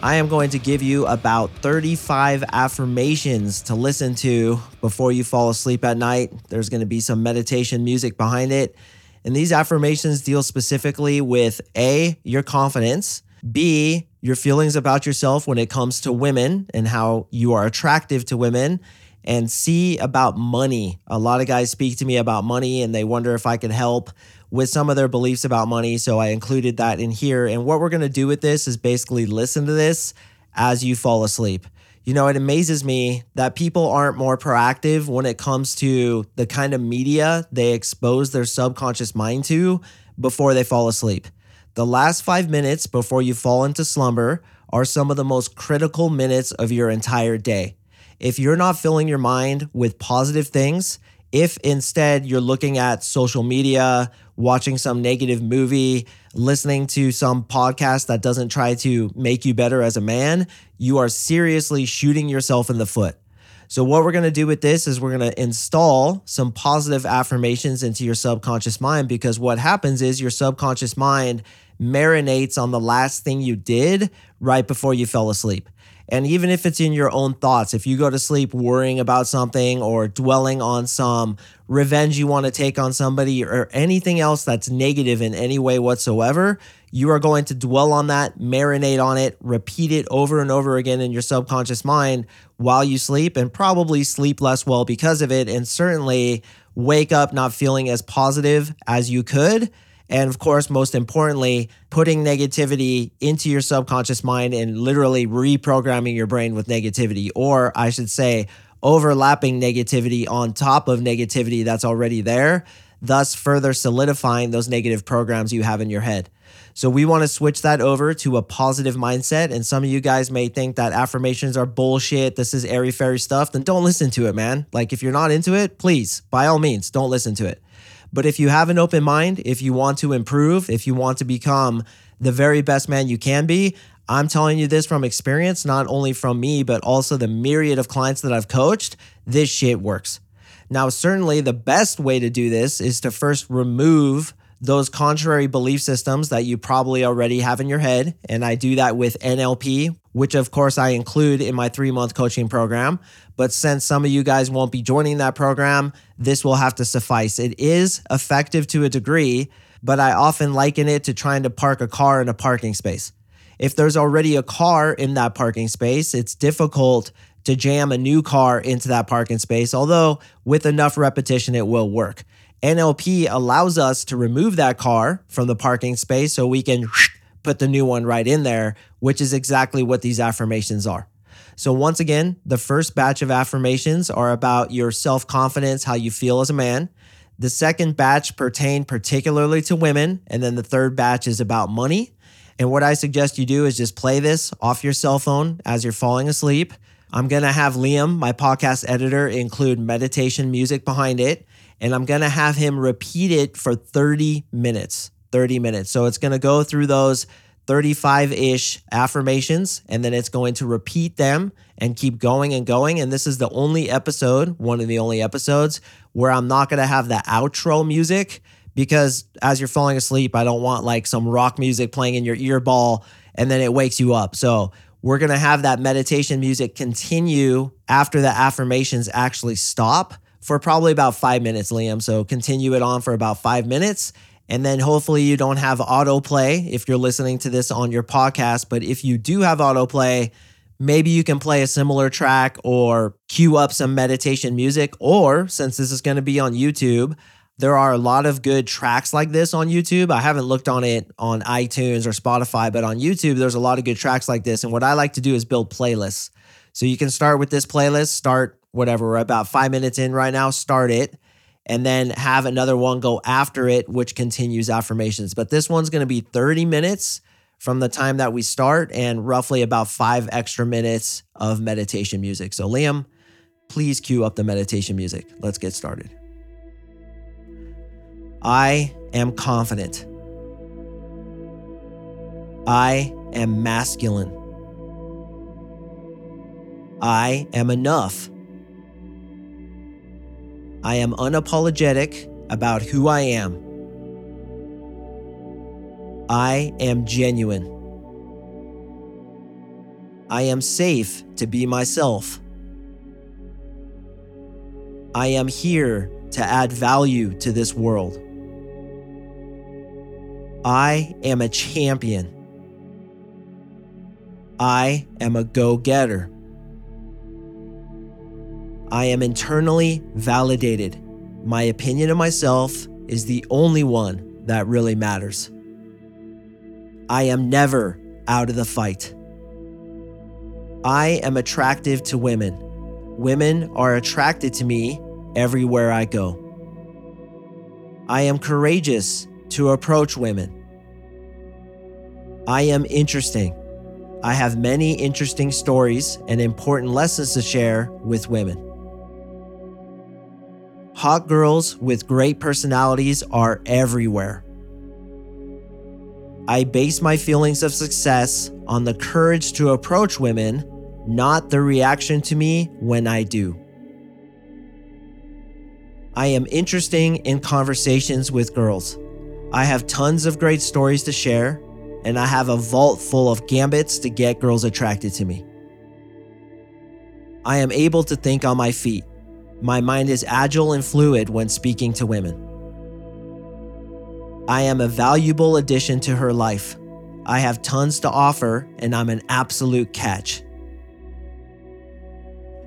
I am going to give you about 35 affirmations to listen to before you fall asleep at night. There's going to be some meditation music behind it. And these affirmations deal specifically with A, your confidence, B, your feelings about yourself when it comes to women and how you are attractive to women, and C, about money. A lot of guys speak to me about money and they wonder if I can help with some of their beliefs about money. So I included that in here. And what we're going to do with this is basically listen to this as you fall asleep. You know, it amazes me that people aren't more proactive when it comes to the kind of media they expose their subconscious mind to before they fall asleep. The last five minutes before you fall into slumber are some of the most critical minutes of your entire day. If you're not filling your mind with positive things, if instead you're looking at social media, watching some negative movie, listening to some podcast that doesn't try to make you better as a man, you are seriously shooting yourself in the foot. So, what we're gonna do with this is we're gonna install some positive affirmations into your subconscious mind because what happens is your subconscious mind marinates on the last thing you did right before you fell asleep. And even if it's in your own thoughts, if you go to sleep worrying about something or dwelling on some revenge you want to take on somebody or anything else that's negative in any way whatsoever, you are going to dwell on that, marinate on it, repeat it over and over again in your subconscious mind while you sleep, and probably sleep less well because of it. And certainly wake up not feeling as positive as you could and of course, most importantly, putting negativity into your subconscious mind and literally reprogramming your brain with negativity, or I should say, overlapping negativity on top of negativity that's already there, thus further solidifying those negative programs you have in your head. So we want to switch that over to a positive mindset. And some of you guys may think that affirmations are bullshit. This is airy fairy stuff. Then don't listen to it, man. Like if you're not into it, please, by all means, don't listen to it. But if you have an open mind, if you want to improve, if you want to become the very best man you can be, I'm telling you this from experience, not only from me, but also the myriad of clients that I've coached. This shit works. Now, certainly the best way to do this is to first remove those contrary belief systems that you probably already have in your head. And I do that with NLP, which of course I include in my three month coaching program. But since some of you guys won't be joining that program, this will have to suffice. It is effective to a degree, but I often liken it to trying to park a car in a parking space. If there's already a car in that parking space, it's difficult to jam a new car into that parking space, although with enough repetition, it will work. NLP allows us to remove that car from the parking space so we can put the new one right in there, which is exactly what these affirmations are. So, once again, the first batch of affirmations are about your self confidence, how you feel as a man. The second batch pertain particularly to women. And then the third batch is about money. And what I suggest you do is just play this off your cell phone as you're falling asleep. I'm going to have Liam, my podcast editor, include meditation music behind it and I'm going to have him repeat it for 30 minutes. 30 minutes. So it's going to go through those 35 ish affirmations and then it's going to repeat them and keep going and going. And this is the only episode, one of the only episodes, where I'm not going to have the outro music because as you're falling asleep, I don't want like some rock music playing in your ear ball and then it wakes you up. So we're going to have that meditation music continue after the affirmations actually stop for probably about five minutes, Liam. So continue it on for about five minutes. And then hopefully you don't have autoplay if you're listening to this on your podcast. But if you do have autoplay, maybe you can play a similar track or cue up some meditation music. Or since this is going to be on YouTube, there are a lot of good tracks like this on YouTube. I haven't looked on it on iTunes or Spotify, but on YouTube, there's a lot of good tracks like this. And what I like to do is build playlists. So you can start with this playlist, start whatever, we're about five minutes in right now, start it, and then have another one go after it, which continues affirmations. But this one's going to be 30 minutes from the time that we start and roughly about five extra minutes of meditation music. So, Liam, please cue up the meditation music. Let's get started. I am confident. I am masculine. I am enough. I am unapologetic about who I am. I am genuine. I am safe to be myself. I am here to add value to this world. I am a champion. I am a go getter. I am internally validated. My opinion of myself is the only one that really matters. I am never out of the fight. I am attractive to women. Women are attracted to me everywhere I go. I am courageous to approach women. I am interesting. I have many interesting stories and important lessons to share with women. Hot girls with great personalities are everywhere. I base my feelings of success on the courage to approach women, not the reaction to me when I do. I am interesting in conversations with girls. I have tons of great stories to share, and I have a vault full of gambits to get girls attracted to me. I am able to think on my feet. My mind is agile and fluid when speaking to women. I am a valuable addition to her life. I have tons to offer, and I'm an absolute catch.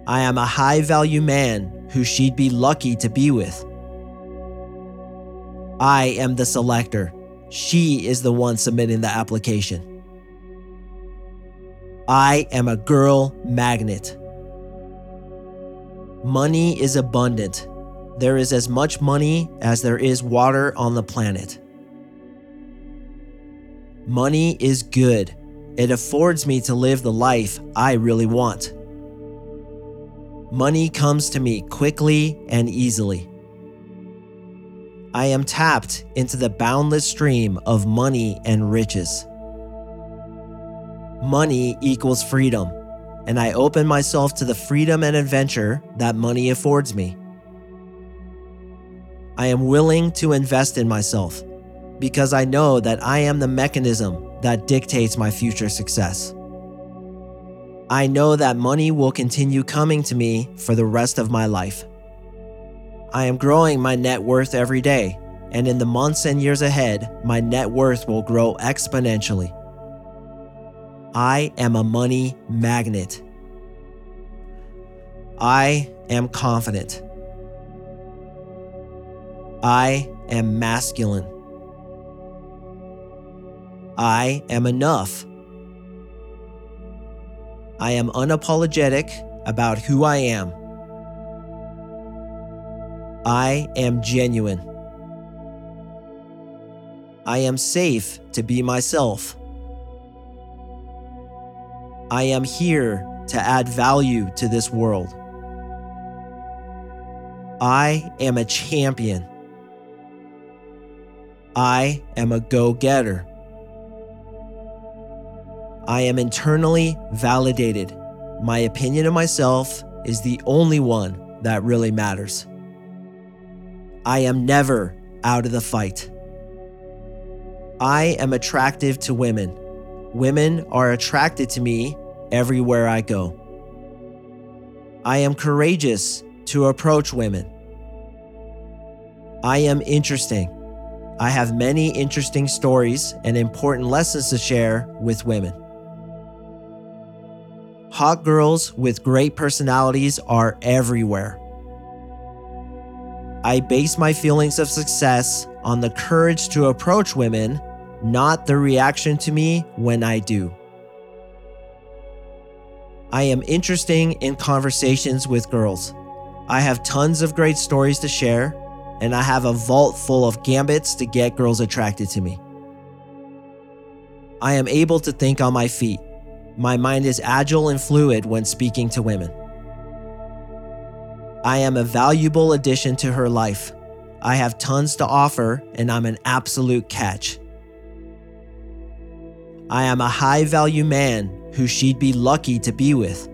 I am a high value man who she'd be lucky to be with. I am the selector. She is the one submitting the application. I am a girl magnet. Money is abundant. There is as much money as there is water on the planet. Money is good. It affords me to live the life I really want. Money comes to me quickly and easily. I am tapped into the boundless stream of money and riches. Money equals freedom and I open myself to the freedom and adventure that money affords me. I am willing to invest in myself because I know that I am the mechanism that dictates my future success. I know that money will continue coming to me for the rest of my life. I am growing my net worth every day, and in the months and years ahead, my net worth will grow exponentially. I am a money magnet. I am confident. I am masculine. I am enough. I am unapologetic about who I am. I am genuine. I am safe to be myself. I am here to add value to this world. I am a champion. I am a go getter. I am internally validated. My opinion of myself is the only one that really matters. I am never out of the fight. I am attractive to women. Women are attracted to me everywhere I go. I am courageous to approach women. I am interesting. I have many interesting stories and important lessons to share with women. Hot girls with great personalities are everywhere. I base my feelings of success on the courage to approach women, not the reaction to me when I do. I am interesting in conversations with girls. I have tons of great stories to share, and I have a vault full of gambits to get girls attracted to me. I am able to think on my feet. My mind is agile and fluid when speaking to women. I am a valuable addition to her life. I have tons to offer, and I'm an absolute catch. I am a high value man who she'd be lucky to be with.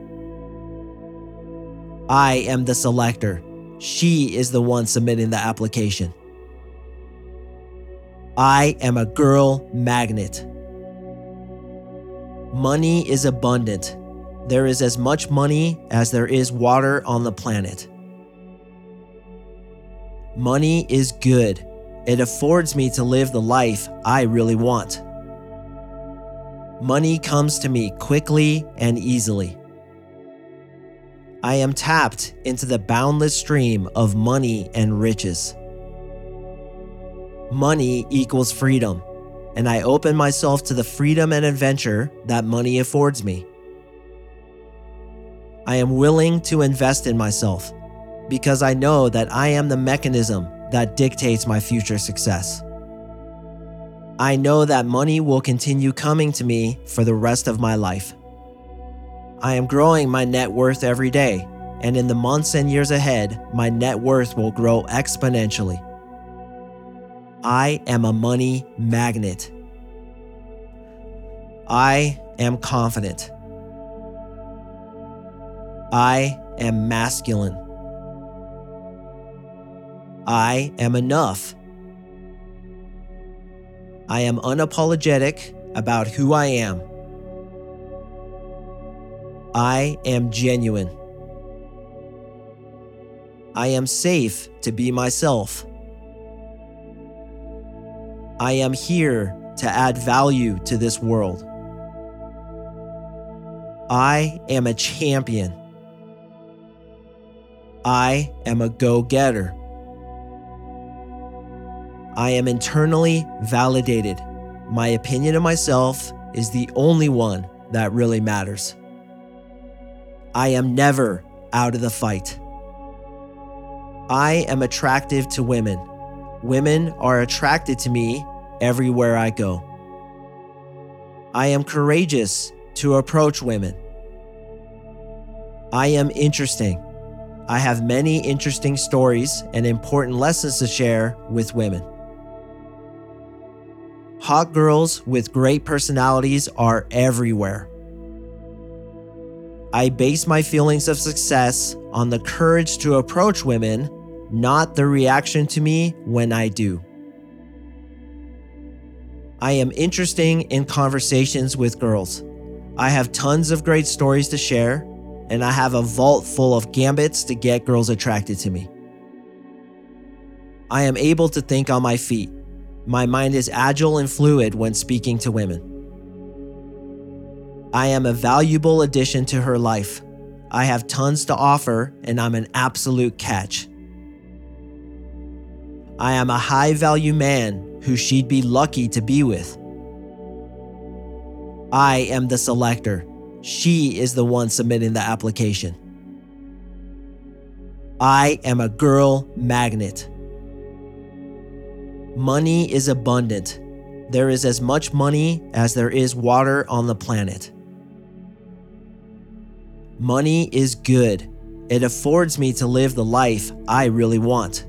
I am the selector. She is the one submitting the application. I am a girl magnet. Money is abundant. There is as much money as there is water on the planet. Money is good. It affords me to live the life I really want. Money comes to me quickly and easily. I am tapped into the boundless stream of money and riches. Money equals freedom, and I open myself to the freedom and adventure that money affords me. I am willing to invest in myself because I know that I am the mechanism that dictates my future success. I know that money will continue coming to me for the rest of my life. I am growing my net worth every day, and in the months and years ahead, my net worth will grow exponentially. I am a money magnet. I am confident. I am masculine. I am enough. I am unapologetic about who I am. I am genuine. I am safe to be myself. I am here to add value to this world. I am a champion. I am a go getter. I am internally validated. My opinion of myself is the only one that really matters. I am never out of the fight. I am attractive to women. Women are attracted to me everywhere I go. I am courageous to approach women. I am interesting. I have many interesting stories and important lessons to share with women. Hot girls with great personalities are everywhere. I base my feelings of success on the courage to approach women, not the reaction to me when I do. I am interesting in conversations with girls. I have tons of great stories to share, and I have a vault full of gambits to get girls attracted to me. I am able to think on my feet. My mind is agile and fluid when speaking to women. I am a valuable addition to her life. I have tons to offer, and I'm an absolute catch. I am a high value man who she'd be lucky to be with. I am the selector. She is the one submitting the application. I am a girl magnet. Money is abundant. There is as much money as there is water on the planet. Money is good. It affords me to live the life I really want.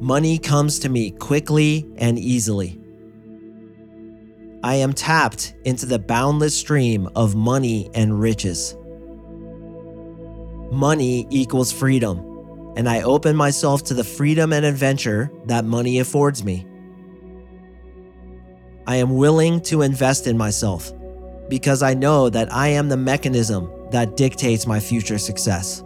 Money comes to me quickly and easily. I am tapped into the boundless stream of money and riches. Money equals freedom and I open myself to the freedom and adventure that money affords me. I am willing to invest in myself because I know that I am the mechanism that dictates my future success.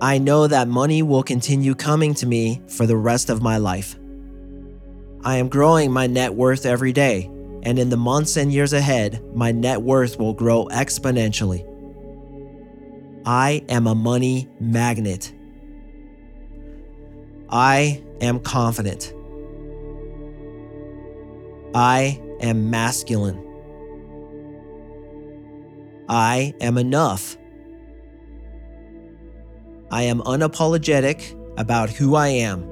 I know that money will continue coming to me for the rest of my life. I am growing my net worth every day, and in the months and years ahead, my net worth will grow exponentially. I am a money magnet. I am confident. I am masculine. I am enough. I am unapologetic about who I am.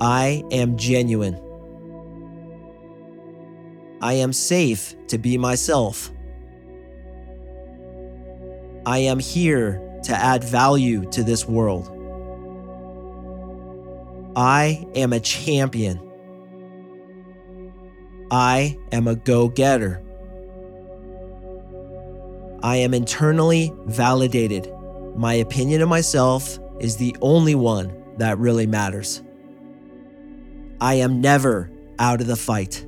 I am genuine. I am safe to be myself. I am here to add value to this world. I am a champion. I am a go getter. I am internally validated. My opinion of myself is the only one that really matters. I am never out of the fight.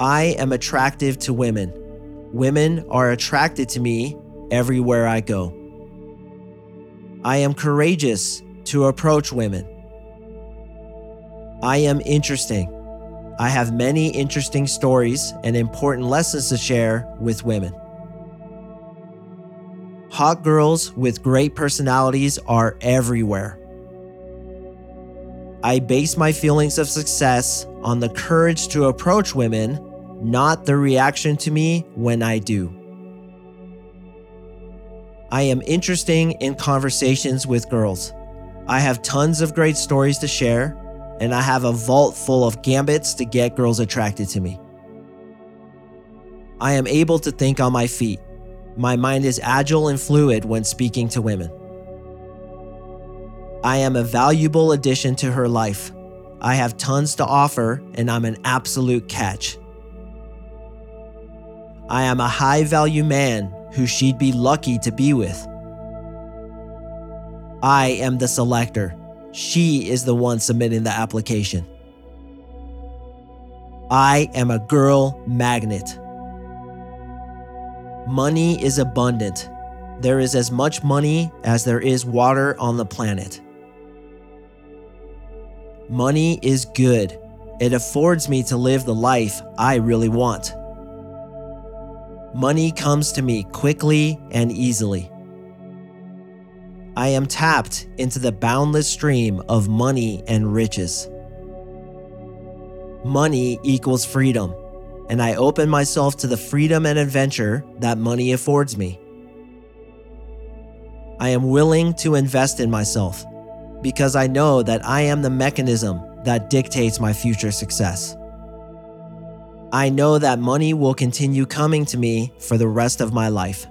I am attractive to women. Women are attracted to me everywhere I go. I am courageous to approach women. I am interesting. I have many interesting stories and important lessons to share with women. Hot girls with great personalities are everywhere. I base my feelings of success on the courage to approach women, not the reaction to me when I do. I am interesting in conversations with girls. I have tons of great stories to share, and I have a vault full of gambits to get girls attracted to me. I am able to think on my feet. My mind is agile and fluid when speaking to women. I am a valuable addition to her life. I have tons to offer, and I'm an absolute catch. I am a high value man who she'd be lucky to be with. I am the selector. She is the one submitting the application. I am a girl magnet. Money is abundant. There is as much money as there is water on the planet. Money is good. It affords me to live the life I really want. Money comes to me quickly and easily. I am tapped into the boundless stream of money and riches. Money equals freedom and I open myself to the freedom and adventure that money affords me. I am willing to invest in myself because I know that I am the mechanism that dictates my future success. I know that money will continue coming to me for the rest of my life.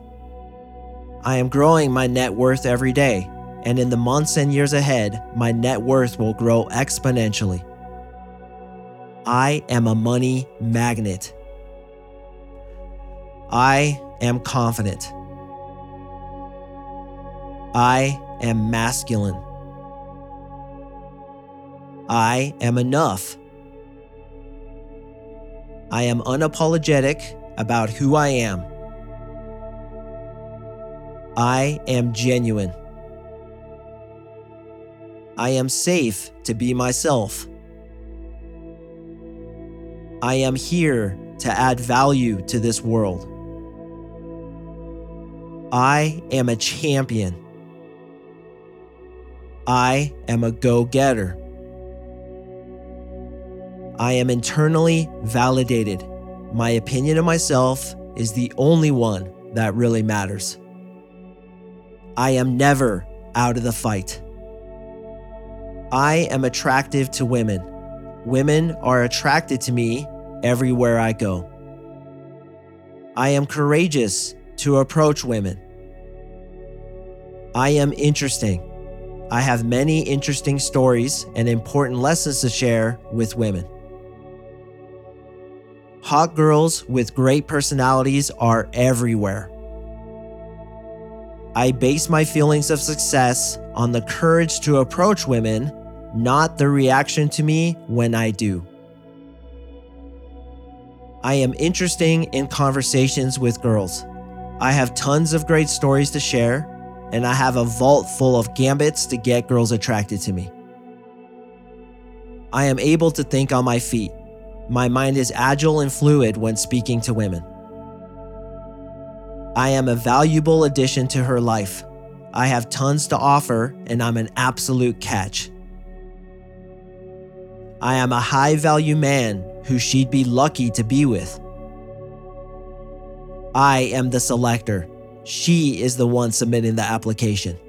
I am growing my net worth every day, and in the months and years ahead, my net worth will grow exponentially. I am a money magnet. I am confident. I am masculine. I am enough. I am unapologetic about who I am. I am genuine. I am safe to be myself. I am here to add value to this world. I am a champion. I am a go getter. I am internally validated. My opinion of myself is the only one that really matters. I am never out of the fight. I am attractive to women. Women are attracted to me everywhere I go. I am courageous to approach women. I am interesting. I have many interesting stories and important lessons to share with women. Hot girls with great personalities are everywhere. I base my feelings of success on the courage to approach women, not the reaction to me when I do. I am interesting in conversations with girls. I have tons of great stories to share, and I have a vault full of gambits to get girls attracted to me. I am able to think on my feet. My mind is agile and fluid when speaking to women. I am a valuable addition to her life. I have tons to offer, and I'm an absolute catch. I am a high value man who she'd be lucky to be with. I am the selector. She is the one submitting the application.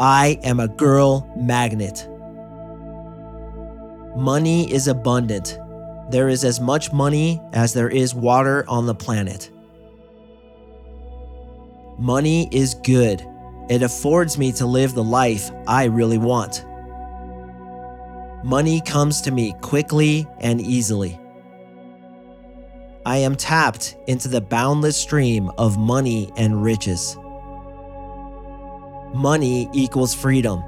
I am a girl magnet. Money is abundant. There is as much money as there is water on the planet. Money is good. It affords me to live the life I really want. Money comes to me quickly and easily. I am tapped into the boundless stream of money and riches. Money equals freedom,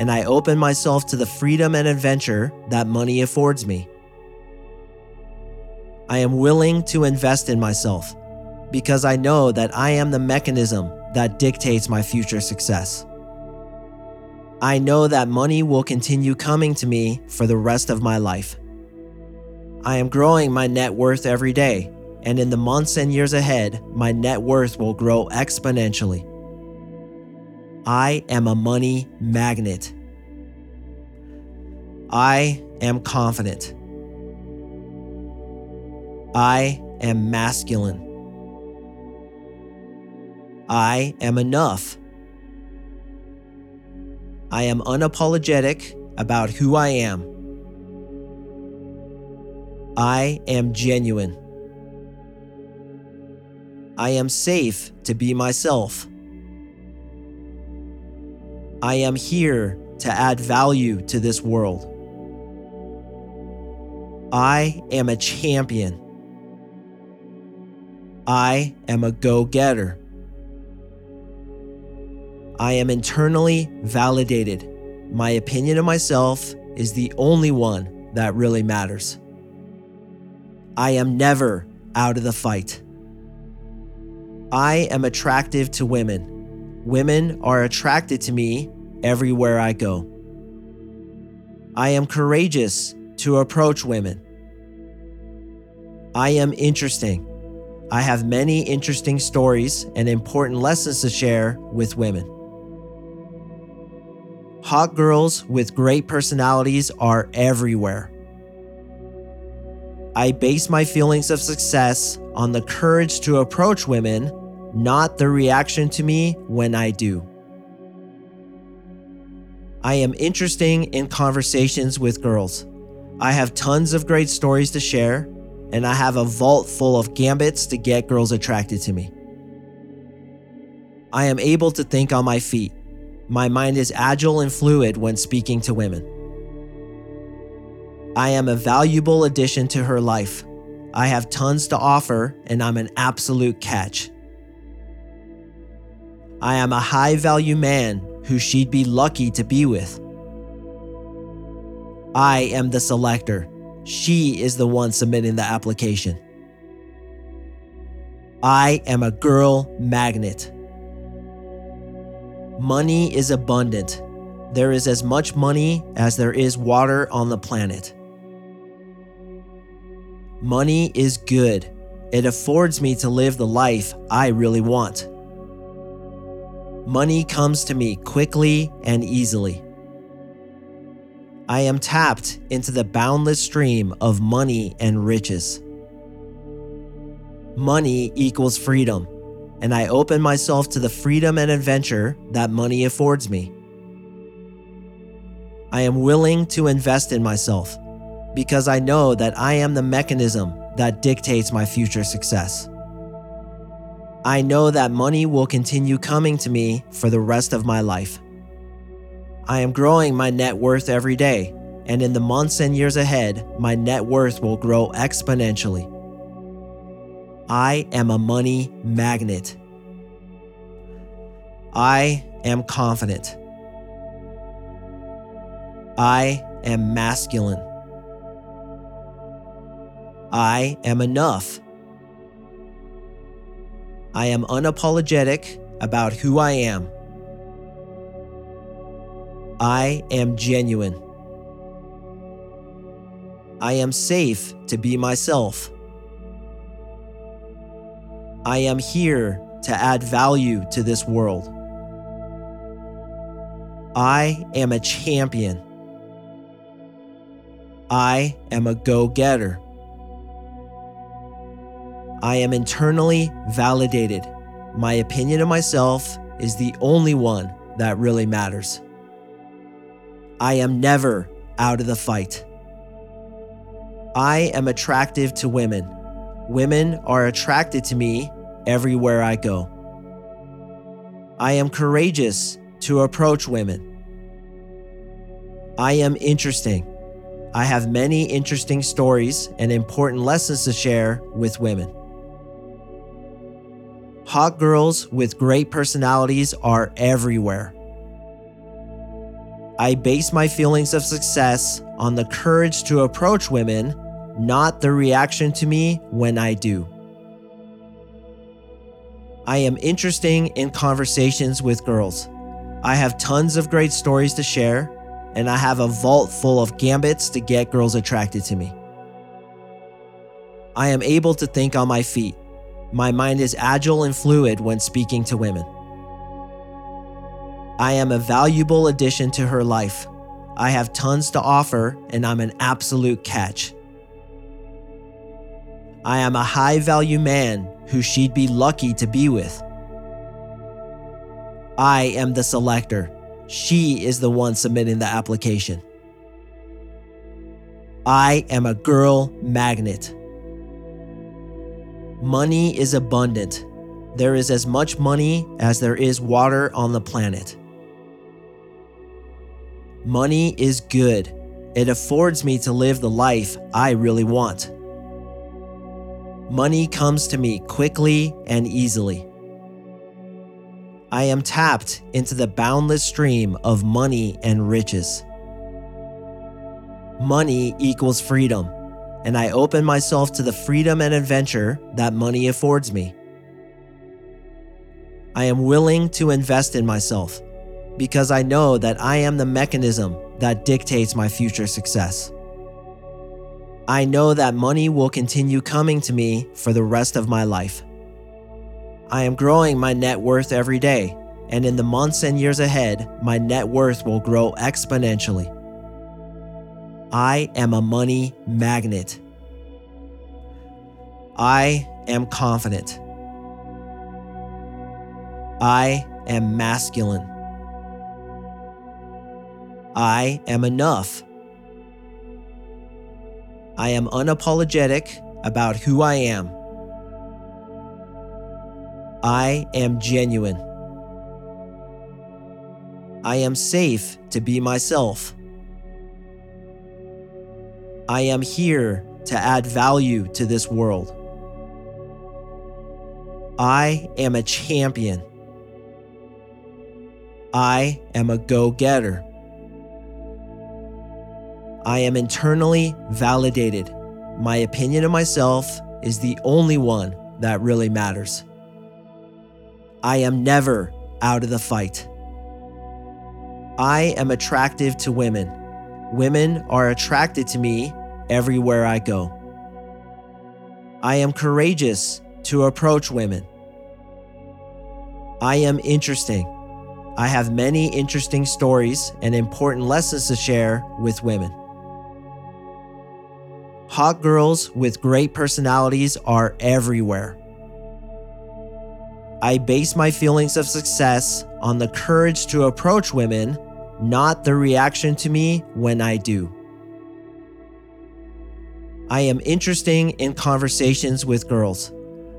and I open myself to the freedom and adventure that money affords me. I am willing to invest in myself because I know that I am the mechanism that dictates my future success. I know that money will continue coming to me for the rest of my life. I am growing my net worth every day, and in the months and years ahead, my net worth will grow exponentially. I am a money magnet. I am confident. I am masculine. I am enough. I am unapologetic about who I am. I am genuine. I am safe to be myself. I am here to add value to this world. I am a champion. I am a go getter. I am internally validated. My opinion of myself is the only one that really matters. I am never out of the fight. I am attractive to women. Women are attracted to me everywhere I go. I am courageous to approach women. I am interesting. I have many interesting stories and important lessons to share with women. Hot girls with great personalities are everywhere. I base my feelings of success on the courage to approach women, not the reaction to me when I do. I am interesting in conversations with girls. I have tons of great stories to share, and I have a vault full of gambits to get girls attracted to me. I am able to think on my feet. My mind is agile and fluid when speaking to women. I am a valuable addition to her life. I have tons to offer, and I'm an absolute catch. I am a high value man who she'd be lucky to be with. I am the selector. She is the one submitting the application. I am a girl magnet. Money is abundant. There is as much money as there is water on the planet. Money is good. It affords me to live the life I really want. Money comes to me quickly and easily. I am tapped into the boundless stream of money and riches. Money equals freedom, and I open myself to the freedom and adventure that money affords me. I am willing to invest in myself because I know that I am the mechanism that dictates my future success. I know that money will continue coming to me for the rest of my life. I am growing my net worth every day, and in the months and years ahead, my net worth will grow exponentially. I am a money magnet. I am confident. I am masculine. I am enough. I am unapologetic about who I am. I am genuine. I am safe to be myself. I am here to add value to this world. I am a champion. I am a go getter. I am internally validated. My opinion of myself is the only one that really matters. I am never out of the fight. I am attractive to women. Women are attracted to me everywhere I go. I am courageous to approach women. I am interesting. I have many interesting stories and important lessons to share with women. Hot girls with great personalities are everywhere. I base my feelings of success on the courage to approach women, not the reaction to me when I do. I am interesting in conversations with girls. I have tons of great stories to share, and I have a vault full of gambits to get girls attracted to me. I am able to think on my feet. My mind is agile and fluid when speaking to women. I am a valuable addition to her life. I have tons to offer, and I'm an absolute catch. I am a high value man who she'd be lucky to be with. I am the selector. She is the one submitting the application. I am a girl magnet. Money is abundant. There is as much money as there is water on the planet. Money is good. It affords me to live the life I really want. Money comes to me quickly and easily. I am tapped into the boundless stream of money and riches. Money equals freedom, and I open myself to the freedom and adventure that money affords me. I am willing to invest in myself because I know that I am the mechanism that dictates my future success. I know that money will continue coming to me for the rest of my life. I am growing my net worth every day, and in the months and years ahead, my net worth will grow exponentially. I am a money magnet. I am confident. I am masculine. I am enough. I am unapologetic about who I am. I am genuine. I am safe to be myself. I am here to add value to this world. I am a champion. I am a go getter. I am internally validated. My opinion of myself is the only one that really matters. I am never out of the fight. I am attractive to women. Women are attracted to me everywhere I go. I am courageous to approach women. I am interesting. I have many interesting stories and important lessons to share with women. Hot girls with great personalities are everywhere. I base my feelings of success on the courage to approach women, not the reaction to me when I do. I am interesting in conversations with girls.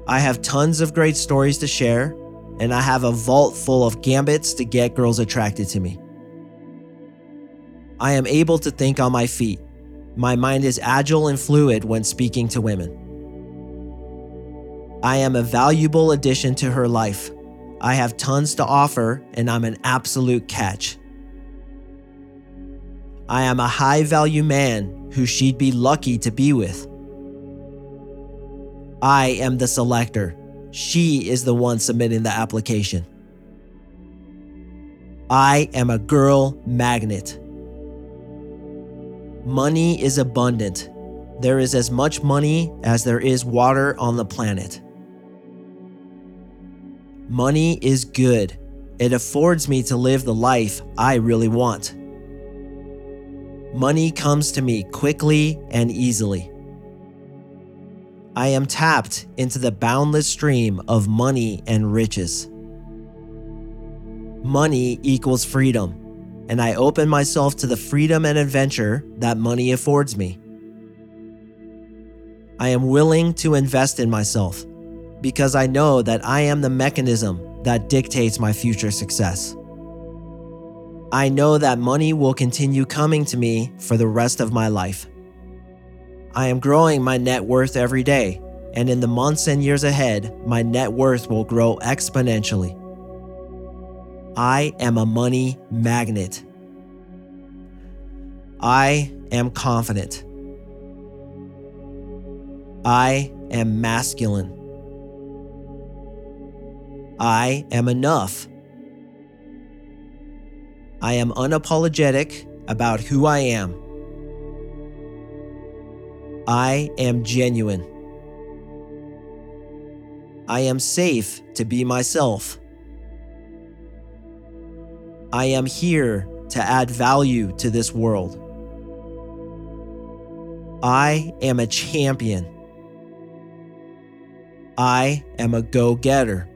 I have tons of great stories to share, and I have a vault full of gambits to get girls attracted to me. I am able to think on my feet my mind is agile and fluid when speaking to women. I am a valuable addition to her life. I have tons to offer, and I'm an absolute catch. I am a high value man who she'd be lucky to be with. I am the selector. She is the one submitting the application. I am a girl magnet. Money is abundant. There is as much money as there is water on the planet. Money is good. It affords me to live the life I really want. Money comes to me quickly and easily. I am tapped into the boundless stream of money and riches. Money equals freedom and I open myself to the freedom and adventure that money affords me. I am willing to invest in myself because I know that I am the mechanism that dictates my future success. I know that money will continue coming to me for the rest of my life. I am growing my net worth every day, and in the months and years ahead, my net worth will grow exponentially. I am a money magnet. I am confident. I am masculine. I am enough. I am unapologetic about who I am. I am genuine. I am safe to be myself. I am here to add value to this world. I am a champion. I am a go getter.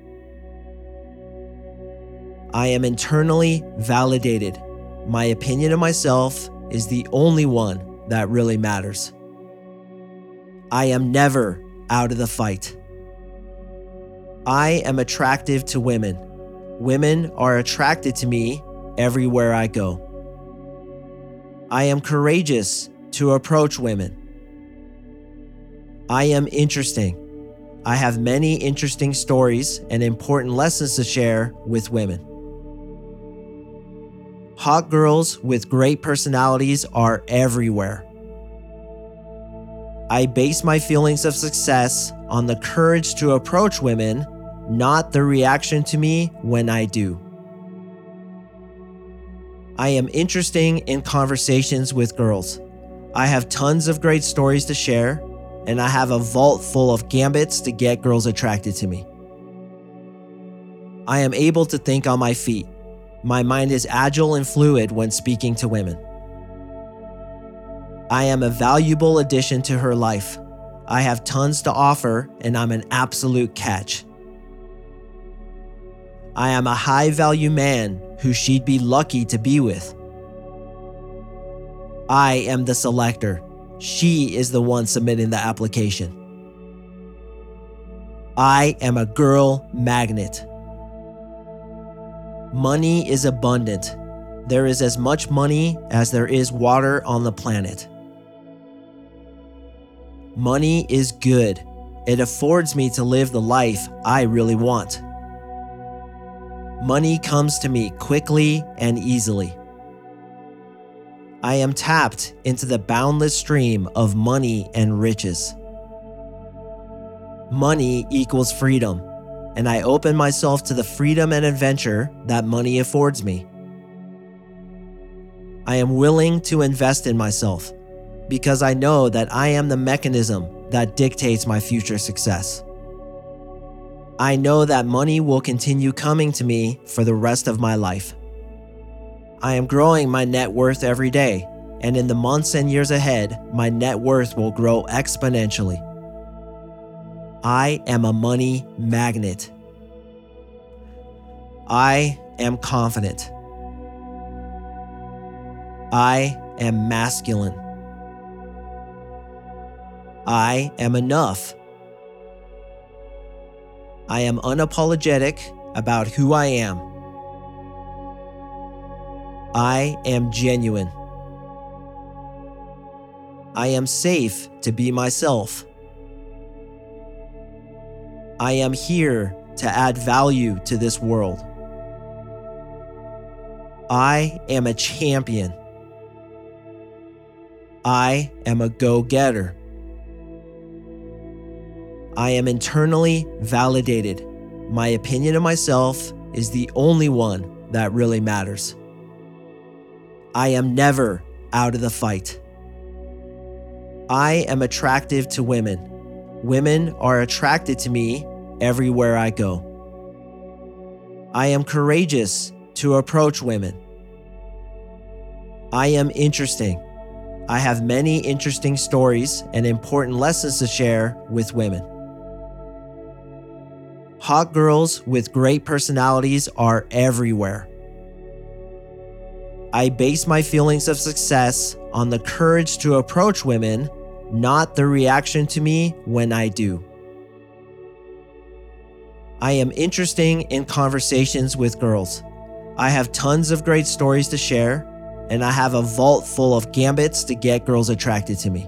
I am internally validated. My opinion of myself is the only one that really matters. I am never out of the fight. I am attractive to women. Women are attracted to me everywhere I go. I am courageous to approach women. I am interesting. I have many interesting stories and important lessons to share with women. Hot girls with great personalities are everywhere. I base my feelings of success on the courage to approach women, not the reaction to me when I do. I am interesting in conversations with girls. I have tons of great stories to share, and I have a vault full of gambits to get girls attracted to me. I am able to think on my feet. My mind is agile and fluid when speaking to women. I am a valuable addition to her life. I have tons to offer, and I'm an absolute catch. I am a high value man who she'd be lucky to be with. I am the selector. She is the one submitting the application. I am a girl magnet. Money is abundant. There is as much money as there is water on the planet. Money is good. It affords me to live the life I really want. Money comes to me quickly and easily. I am tapped into the boundless stream of money and riches. Money equals freedom and I open myself to the freedom and adventure that money affords me. I am willing to invest in myself because I know that I am the mechanism that dictates my future success. I know that money will continue coming to me for the rest of my life. I am growing my net worth every day, and in the months and years ahead, my net worth will grow exponentially. I am a money magnet. I am confident. I am masculine. I am enough. I am unapologetic about who I am. I am genuine. I am safe to be myself. I am here to add value to this world. I am a champion. I am a go getter. I am internally validated. My opinion of myself is the only one that really matters. I am never out of the fight. I am attractive to women. Women are attracted to me everywhere I go. I am courageous to approach women. I am interesting. I have many interesting stories and important lessons to share with women. Hot girls with great personalities are everywhere. I base my feelings of success on the courage to approach women not the reaction to me when I do. I am interesting in conversations with girls. I have tons of great stories to share, and I have a vault full of gambits to get girls attracted to me.